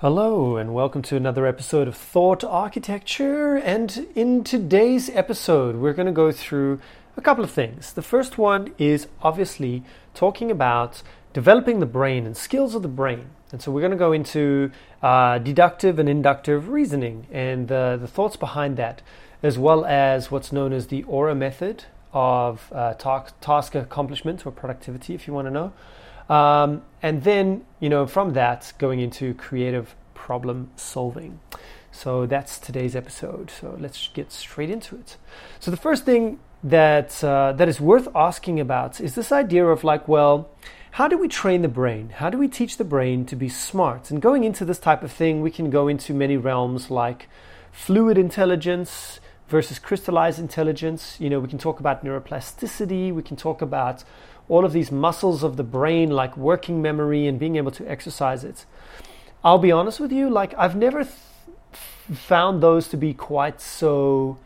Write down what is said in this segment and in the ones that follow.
Hello, and welcome to another episode of Thought Architecture. And in today's episode, we're going to go through a couple of things. The first one is obviously talking about developing the brain and skills of the brain. And so we're going to go into uh, deductive and inductive reasoning and uh, the thoughts behind that, as well as what's known as the aura method of uh, task accomplishment or productivity, if you want to know. Um, and then, you know, from that, going into creative problem solving. So that's today's episode. So let's get straight into it. So the first thing that uh, that is worth asking about is this idea of like, well, how do we train the brain? How do we teach the brain to be smart? And going into this type of thing, we can go into many realms like fluid intelligence versus crystallized intelligence. You know, we can talk about neuroplasticity. We can talk about all of these muscles of the brain, like working memory and being able to exercise it. I'll be honest with you, like I've never th- found those to be quite so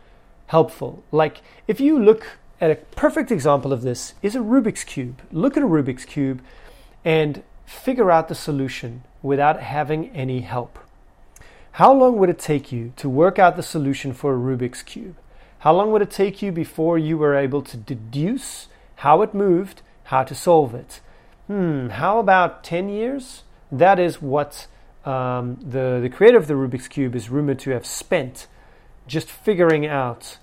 helpful. Like if you look at a perfect example of this is a Rubik's cube. Look at a Rubik's cube and figure out the solution without having any help. How long would it take you to work out the solution for a Rubik's cube? How long would it take you before you were able to deduce how it moved how to solve it. Hmm, how about 10 years? That is what um, the, the creator of the Rubik's Cube is rumored to have spent just figuring out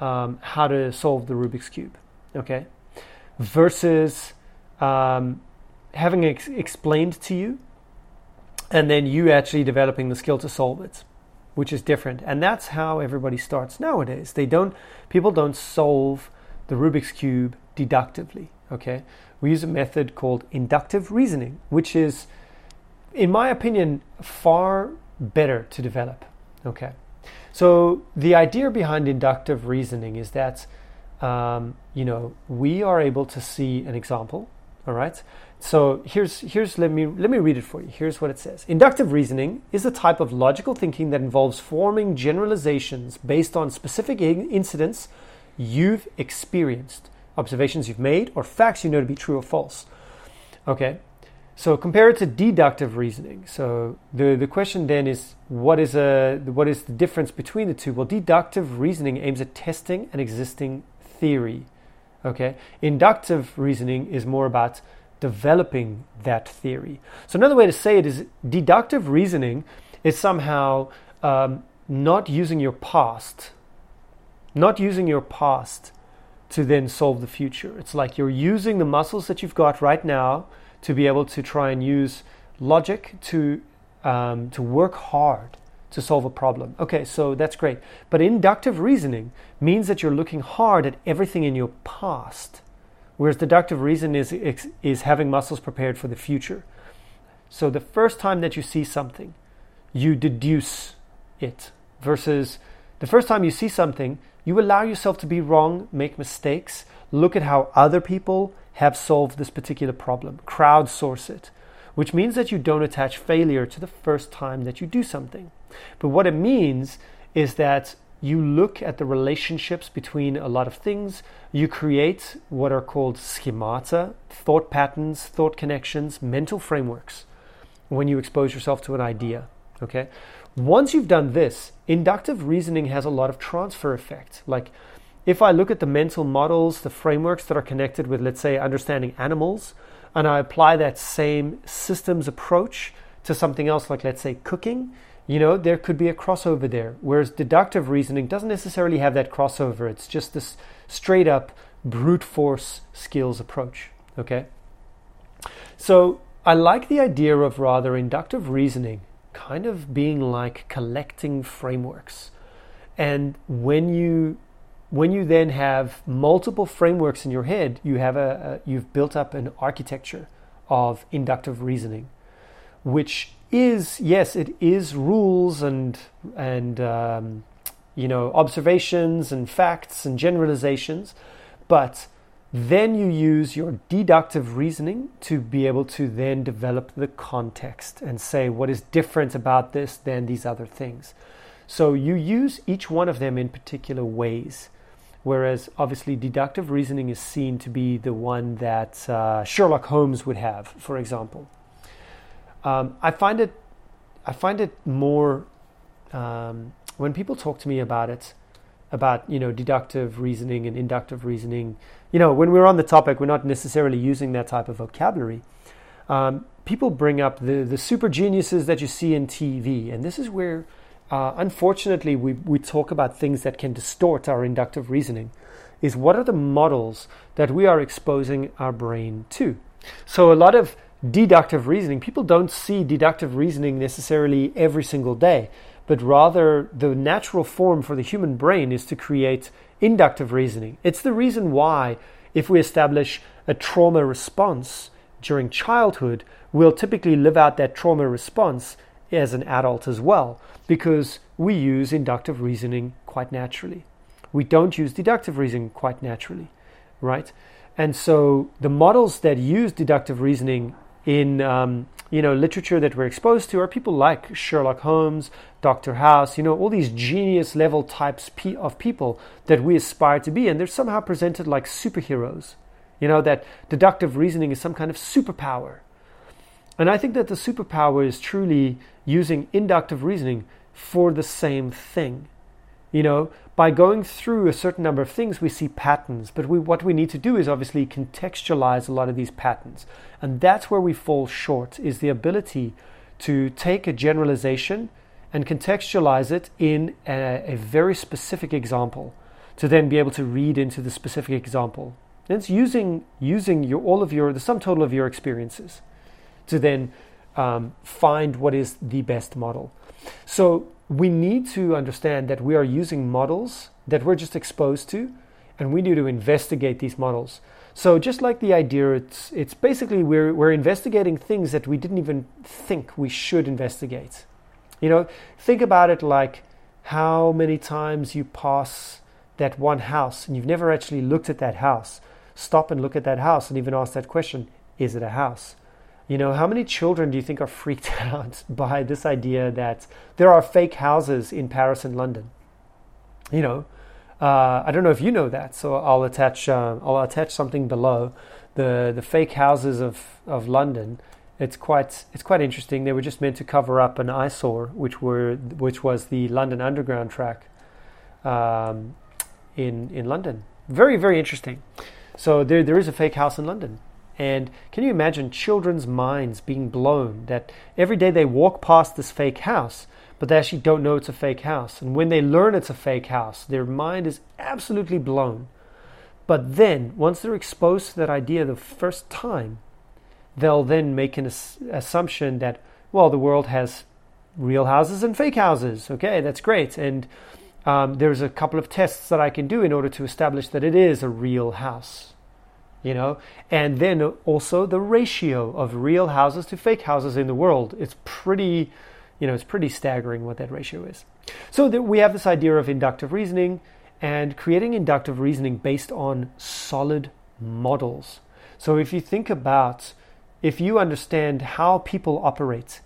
um, how to solve the Rubik's Cube, okay? Versus um, having ex- explained to you and then you actually developing the skill to solve it, which is different. And that's how everybody starts nowadays. They don't, people don't solve the Rubik's Cube deductively. Okay, we use a method called inductive reasoning, which is, in my opinion, far better to develop. Okay, so the idea behind inductive reasoning is that um, you know we are able to see an example. All right. So here's here's let me let me read it for you. Here's what it says. Inductive reasoning is a type of logical thinking that involves forming generalizations based on specific incidents you've experienced observations you've made or facts you know to be true or false. Okay, so compare it to deductive reasoning. So the, the question then is what is, a, what is the difference between the two? Well, deductive reasoning aims at testing an existing theory. Okay, inductive reasoning is more about developing that theory. So another way to say it is deductive reasoning is somehow um, not using your past, not using your past to then solve the future. It's like you're using the muscles that you've got right now to be able to try and use logic to um, to work hard to solve a problem. Okay, so that's great. But inductive reasoning means that you're looking hard at everything in your past, whereas deductive reason is is having muscles prepared for the future. So the first time that you see something, you deduce it versus the first time you see something, you allow yourself to be wrong, make mistakes, look at how other people have solved this particular problem, crowdsource it, which means that you don't attach failure to the first time that you do something. But what it means is that you look at the relationships between a lot of things, you create what are called schemata, thought patterns, thought connections, mental frameworks when you expose yourself to an idea. Okay? Once you've done this, inductive reasoning has a lot of transfer effect. Like if I look at the mental models, the frameworks that are connected with, let's say, understanding animals, and I apply that same systems approach to something else, like let's say cooking, you know, there could be a crossover there. Whereas deductive reasoning doesn't necessarily have that crossover. It's just this straight up brute force skills approach. Okay? So I like the idea of rather inductive reasoning kind of being like collecting frameworks. And when you when you then have multiple frameworks in your head, you have a, a you've built up an architecture of inductive reasoning, which is yes, it is rules and and um, you know observations and facts and generalizations, but then you use your deductive reasoning to be able to then develop the context and say what is different about this than these other things. So you use each one of them in particular ways. Whereas obviously deductive reasoning is seen to be the one that uh, Sherlock Holmes would have, for example. Um, I find it I find it more um, when people talk to me about it, about you know deductive reasoning and inductive reasoning. You know, when we're on the topic, we're not necessarily using that type of vocabulary. Um, people bring up the the super geniuses that you see in TV, and this is where, uh, unfortunately, we we talk about things that can distort our inductive reasoning. Is what are the models that we are exposing our brain to? So a lot of deductive reasoning, people don't see deductive reasoning necessarily every single day but rather the natural form for the human brain is to create inductive reasoning. It's the reason why, if we establish a trauma response during childhood, we'll typically live out that trauma response as an adult as well, because we use inductive reasoning quite naturally. We don't use deductive reasoning quite naturally, right? And so the models that use deductive reasoning in um, you know literature that we're exposed to are people like Sherlock Holmes, Dr. House, you know all these genius level types of people that we aspire to be, and they're somehow presented like superheroes. You know that deductive reasoning is some kind of superpower, and I think that the superpower is truly using inductive reasoning for the same thing. You know, by going through a certain number of things, we see patterns. But we, what we need to do is obviously contextualize a lot of these patterns. And that's where we fall short, is the ability to take a generalization and contextualize it in a, a very specific example to then be able to read into the specific example. And it's using, using your, all of your, the sum total of your experiences to then um, find what is the best model. So we need to understand that we are using models that we're just exposed to, and we need to investigate these models. So just like the idea, it's it's basically we're we're investigating things that we didn't even think we should investigate. You know, think about it like how many times you pass that one house and you've never actually looked at that house. Stop and look at that house and even ask that question: Is it a house? You know, how many children do you think are freaked out by this idea that there are fake houses in Paris and London? You know, uh, I don't know if you know that, so I'll attach uh, I'll attach something below the the fake houses of of London. It's quite it's quite interesting. They were just meant to cover up an eyesore, which were which was the London Underground track um, in in London. Very very interesting. So there there is a fake house in London. And can you imagine children's minds being blown that every day they walk past this fake house, but they actually don't know it's a fake house. And when they learn it's a fake house, their mind is absolutely blown. But then, once they're exposed to that idea the first time, they'll then make an ass- assumption that, well, the world has real houses and fake houses. Okay, that's great. And um, there's a couple of tests that I can do in order to establish that it is a real house you know? And then also the ratio of real houses to fake houses in the world. It's pretty you know it's pretty staggering what that ratio is. So we have this idea of inductive reasoning and creating inductive reasoning based on solid models. So if you think about if you understand how people operate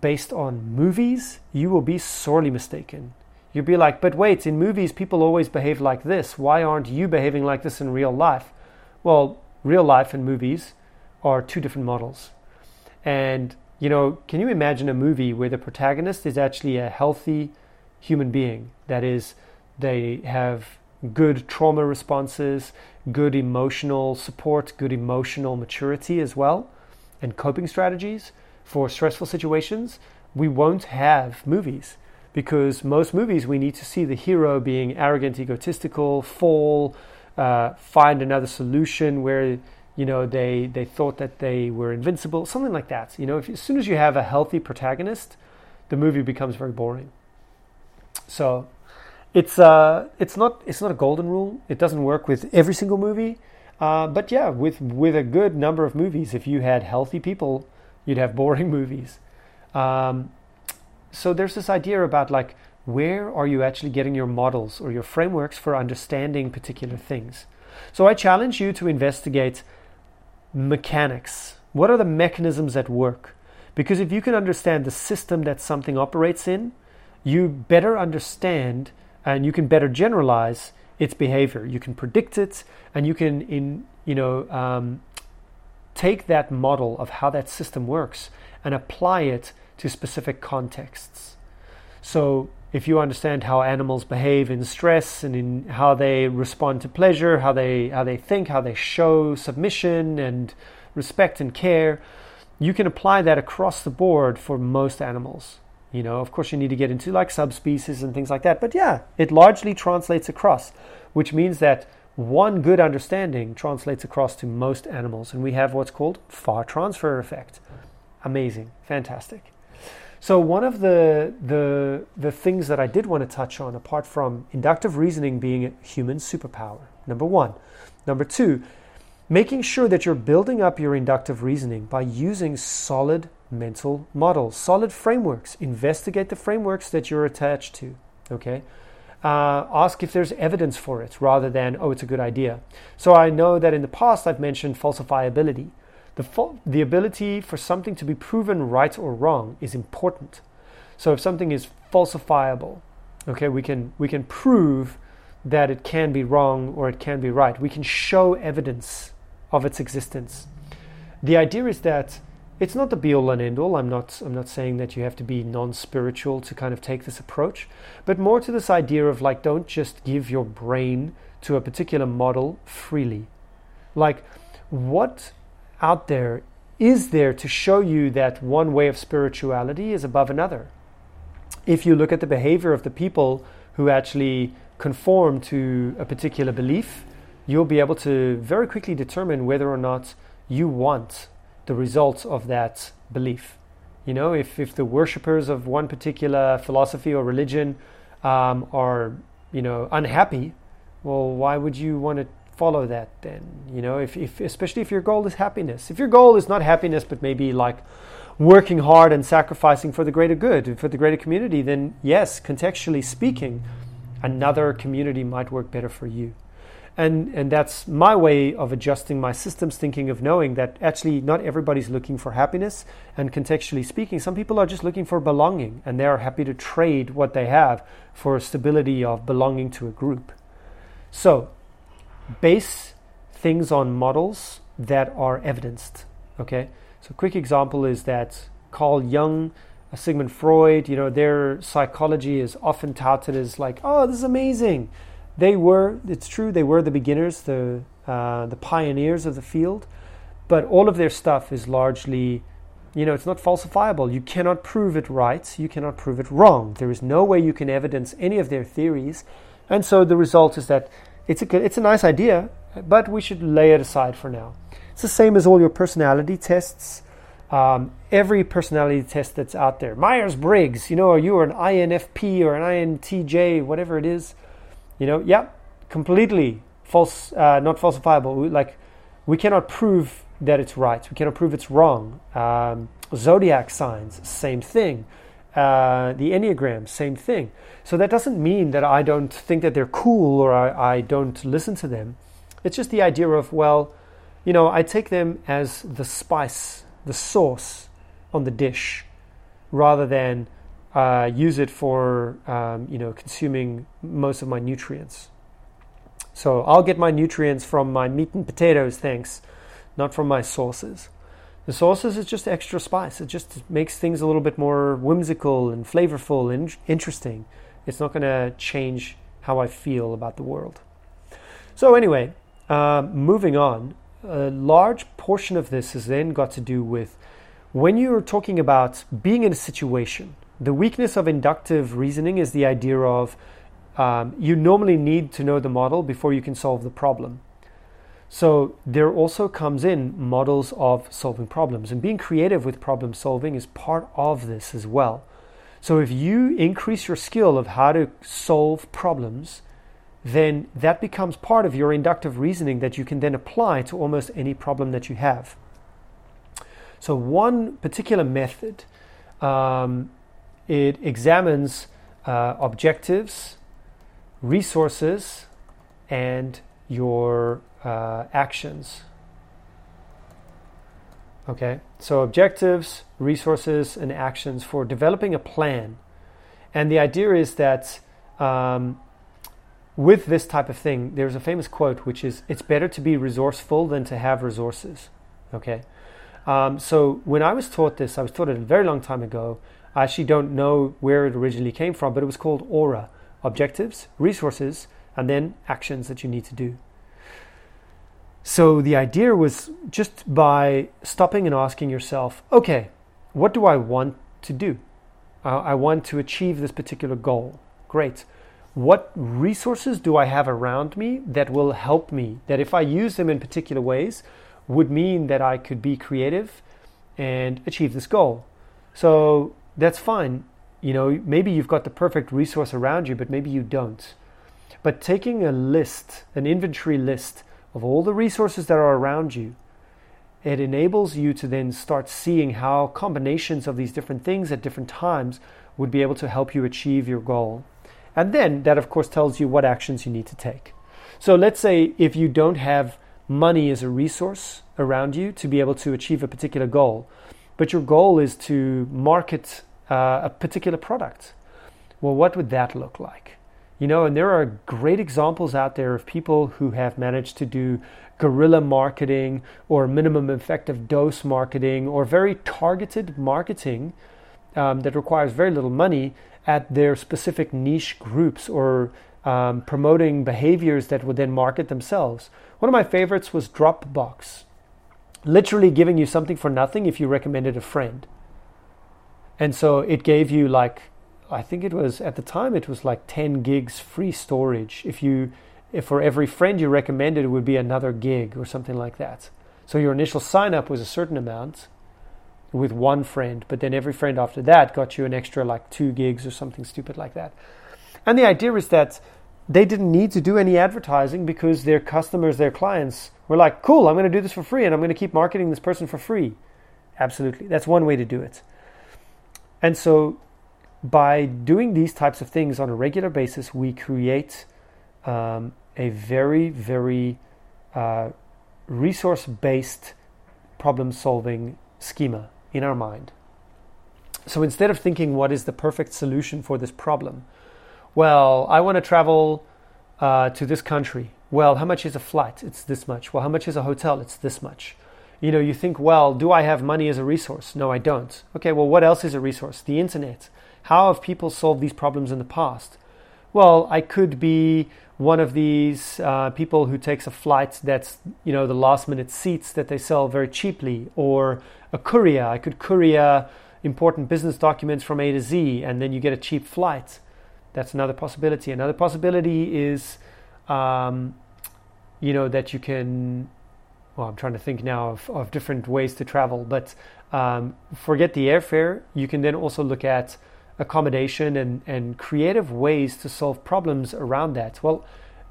based on movies you will be sorely mistaken. You'll be like but wait in movies people always behave like this. Why aren't you behaving like this in real life well, real life and movies are two different models. And, you know, can you imagine a movie where the protagonist is actually a healthy human being? That is, they have good trauma responses, good emotional support, good emotional maturity as well, and coping strategies for stressful situations, we won't have movies because most movies we need to see the hero being arrogant, egotistical, fall, uh, find another solution where you know they they thought that they were invincible, something like that. You know, if, as soon as you have a healthy protagonist, the movie becomes very boring. So it's uh it's not it's not a golden rule. It doesn't work with every single movie. Uh, but yeah, with with a good number of movies, if you had healthy people, you'd have boring movies. Um, so there's this idea about like where are you actually getting your models or your frameworks for understanding particular things? So I challenge you to investigate mechanics. What are the mechanisms at work? Because if you can understand the system that something operates in, you better understand and you can better generalize its behavior. You can predict it, and you can, in you know, um, take that model of how that system works and apply it to specific contexts. So, if you understand how animals behave in stress and in how they respond to pleasure, how they how they think, how they show submission and respect and care, you can apply that across the board for most animals. You know, of course, you need to get into like subspecies and things like that, but yeah, it largely translates across, which means that one good understanding translates across to most animals, and we have what's called far transfer effect. Amazing, fantastic. So one of the the the things that I did want to touch on, apart from inductive reasoning being a human superpower, number one, number two, making sure that you're building up your inductive reasoning by using solid mental models, solid frameworks. Investigate the frameworks that you're attached to. Okay. Uh, ask if there's evidence for it rather than, oh, it's a good idea. So I know that in the past I've mentioned falsifiability. The, fo- the ability for something to be proven right or wrong is important. So if something is falsifiable, okay, we can, we can prove that it can be wrong or it can be right. We can show evidence of its existence. The idea is that it's not the be all and end all. I'm not I'm not saying that you have to be non-spiritual to kind of take this approach, but more to this idea of like don't just give your brain to a particular model freely. Like what out there is there to show you that one way of spirituality is above another? If you look at the behavior of the people who actually conform to a particular belief, you'll be able to very quickly determine whether or not you want the results of that belief. You know, if, if the worshippers of one particular philosophy or religion um, are, you know, unhappy, well, why would you want to follow that then? You know, if, if especially if your goal is happiness. If your goal is not happiness, but maybe like working hard and sacrificing for the greater good, for the greater community, then yes, contextually speaking, another community might work better for you and and that's my way of adjusting my systems thinking of knowing that actually not everybody's looking for happiness and contextually speaking some people are just looking for belonging and they are happy to trade what they have for stability of belonging to a group so base things on models that are evidenced okay so quick example is that carl jung sigmund freud you know their psychology is often touted as like oh this is amazing they were, it's true, they were the beginners, the, uh, the pioneers of the field, but all of their stuff is largely, you know, it's not falsifiable. You cannot prove it right, you cannot prove it wrong. There is no way you can evidence any of their theories. And so the result is that it's a, it's a nice idea, but we should lay it aside for now. It's the same as all your personality tests. Um, every personality test that's out there, Myers Briggs, you know, are you an INFP or an INTJ, whatever it is, you know, yeah, completely false, uh, not falsifiable. We, like, we cannot prove that it's right. We cannot prove it's wrong. Um, zodiac signs, same thing. Uh, the Enneagram, same thing. So that doesn't mean that I don't think that they're cool or I, I don't listen to them. It's just the idea of, well, you know, I take them as the spice, the sauce on the dish, rather than uh, use it for um, you know consuming most of my nutrients. So I'll get my nutrients from my meat and potatoes, thanks, not from my sauces. The sauces is just extra spice. It just makes things a little bit more whimsical and flavorful and interesting. It's not going to change how I feel about the world. So anyway, uh, moving on. A large portion of this has then got to do with when you're talking about being in a situation the weakness of inductive reasoning is the idea of um, you normally need to know the model before you can solve the problem. So there also comes in models of solving problems, and being creative with problem solving is part of this as well. So if you increase your skill of how to solve problems, then that becomes part of your inductive reasoning that you can then apply to almost any problem that you have. So one particular method um, it examines uh, objectives, resources, and your uh, actions. Okay, so objectives, resources, and actions for developing a plan. And the idea is that um, with this type of thing, there's a famous quote which is it's better to be resourceful than to have resources. Okay, Um, so when I was taught this, I was taught it a very long time ago. I actually don't know where it originally came from, but it was called aura objectives, resources, and then actions that you need to do. So the idea was just by stopping and asking yourself, okay, what do I want to do? I want to achieve this particular goal. Great. What resources do I have around me that will help me? That if I use them in particular ways, would mean that I could be creative and achieve this goal. So that's fine. You know, maybe you've got the perfect resource around you, but maybe you don't. But taking a list, an inventory list of all the resources that are around you, it enables you to then start seeing how combinations of these different things at different times would be able to help you achieve your goal. And then that, of course, tells you what actions you need to take. So let's say if you don't have money as a resource around you to be able to achieve a particular goal, but your goal is to market uh, a particular product. Well, what would that look like? You know, and there are great examples out there of people who have managed to do guerrilla marketing or minimum effective dose marketing or very targeted marketing um, that requires very little money at their specific niche groups or um, promoting behaviors that would then market themselves. One of my favorites was Dropbox, literally giving you something for nothing if you recommended a friend. And so it gave you like, I think it was at the time it was like 10 gigs free storage. If you, if for every friend you recommended, it would be another gig or something like that. So your initial sign up was a certain amount with one friend, but then every friend after that got you an extra like two gigs or something stupid like that. And the idea is that they didn't need to do any advertising because their customers, their clients were like, cool, I'm going to do this for free and I'm going to keep marketing this person for free. Absolutely. That's one way to do it. And so, by doing these types of things on a regular basis, we create um, a very, very uh, resource based problem solving schema in our mind. So, instead of thinking what is the perfect solution for this problem, well, I want to travel uh, to this country. Well, how much is a flight? It's this much. Well, how much is a hotel? It's this much you know, you think, well, do I have money as a resource? No, I don't. Okay, well, what else is a resource? The internet. How have people solved these problems in the past? Well, I could be one of these uh, people who takes a flight that's, you know, the last minute seats that they sell very cheaply, or a courier. I could courier important business documents from A to Z, and then you get a cheap flight. That's another possibility. Another possibility is, um, you know, that you can well, I'm trying to think now of, of different ways to travel, but um, forget the airfare. You can then also look at accommodation and, and creative ways to solve problems around that. Well,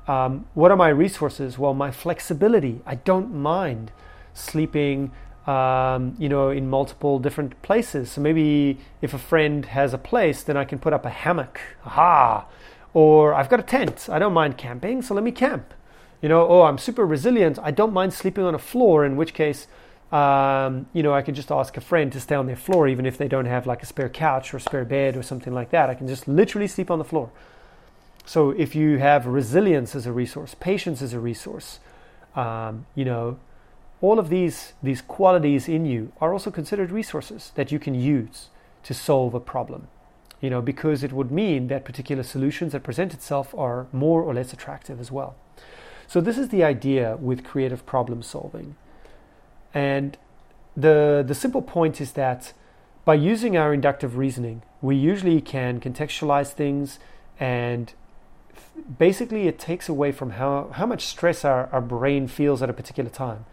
um, what are my resources? Well, my flexibility. I don't mind sleeping, um, you know, in multiple different places. So maybe if a friend has a place, then I can put up a hammock. Aha! Or I've got a tent. I don't mind camping, so let me camp you know, oh, I'm super resilient. I don't mind sleeping on a floor, in which case, um, you know, I can just ask a friend to stay on their floor, even if they don't have like a spare couch or a spare bed or something like that. I can just literally sleep on the floor. So if you have resilience as a resource, patience as a resource, um, you know, all of these these qualities in you are also considered resources that you can use to solve a problem. You know, because it would mean that particular solutions that present itself are more or less attractive as well. So this is the idea with creative problem solving. And the the simple point is that by using our inductive reasoning, we usually can contextualize things and basically it takes away from how, how much stress our, our brain feels at a particular time.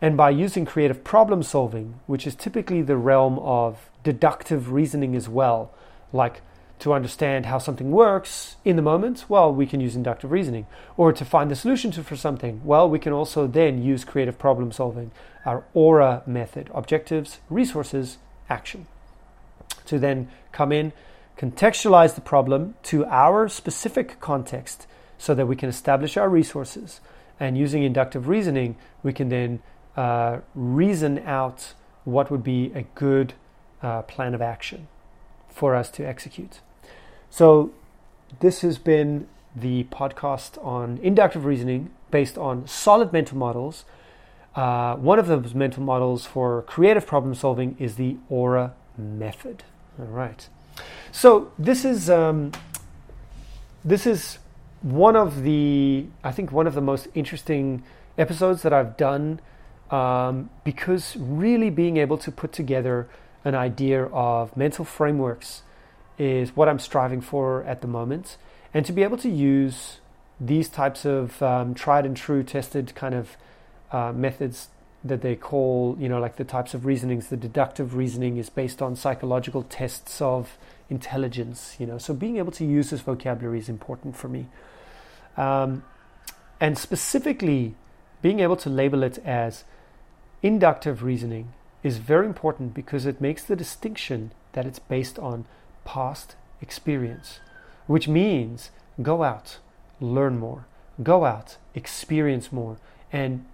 And by using creative problem solving, which is typically the realm of deductive reasoning as well, like to understand how something works in the moment, well, we can use inductive reasoning. Or to find the solution to, for something, well, we can also then use creative problem solving, our aura method objectives, resources, action. To then come in, contextualize the problem to our specific context so that we can establish our resources. And using inductive reasoning, we can then uh, reason out what would be a good uh, plan of action for us to execute. So, this has been the podcast on inductive reasoning based on solid mental models. Uh, one of those mental models for creative problem solving is the aura method. All right. So this is um, this is one of the I think one of the most interesting episodes that I've done um, because really being able to put together an idea of mental frameworks is what I'm striving for at the moment, and to be able to use these types of um, tried and true, tested kind of uh, methods that they call, you know, like the types of reasonings. The deductive reasoning is based on psychological tests of intelligence, you know. So being able to use this vocabulary is important for me. Um, and specifically, being able to label it as inductive reasoning is very important because it makes the distinction that it's based on past experience, which means go out, learn more, go out, experience more, and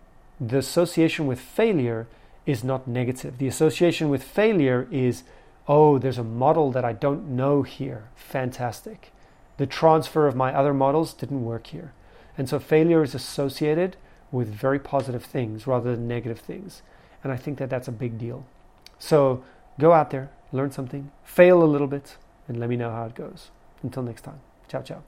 the association with failure is not negative. The association with failure is, oh, there's a model that I don't know here. Fantastic. The transfer of my other models didn't work here. And so failure is associated with very positive things rather than negative things. And I think that that's a big deal. So go out there, learn something, fail a little bit, and let me know how it goes. Until next time. Ciao, ciao.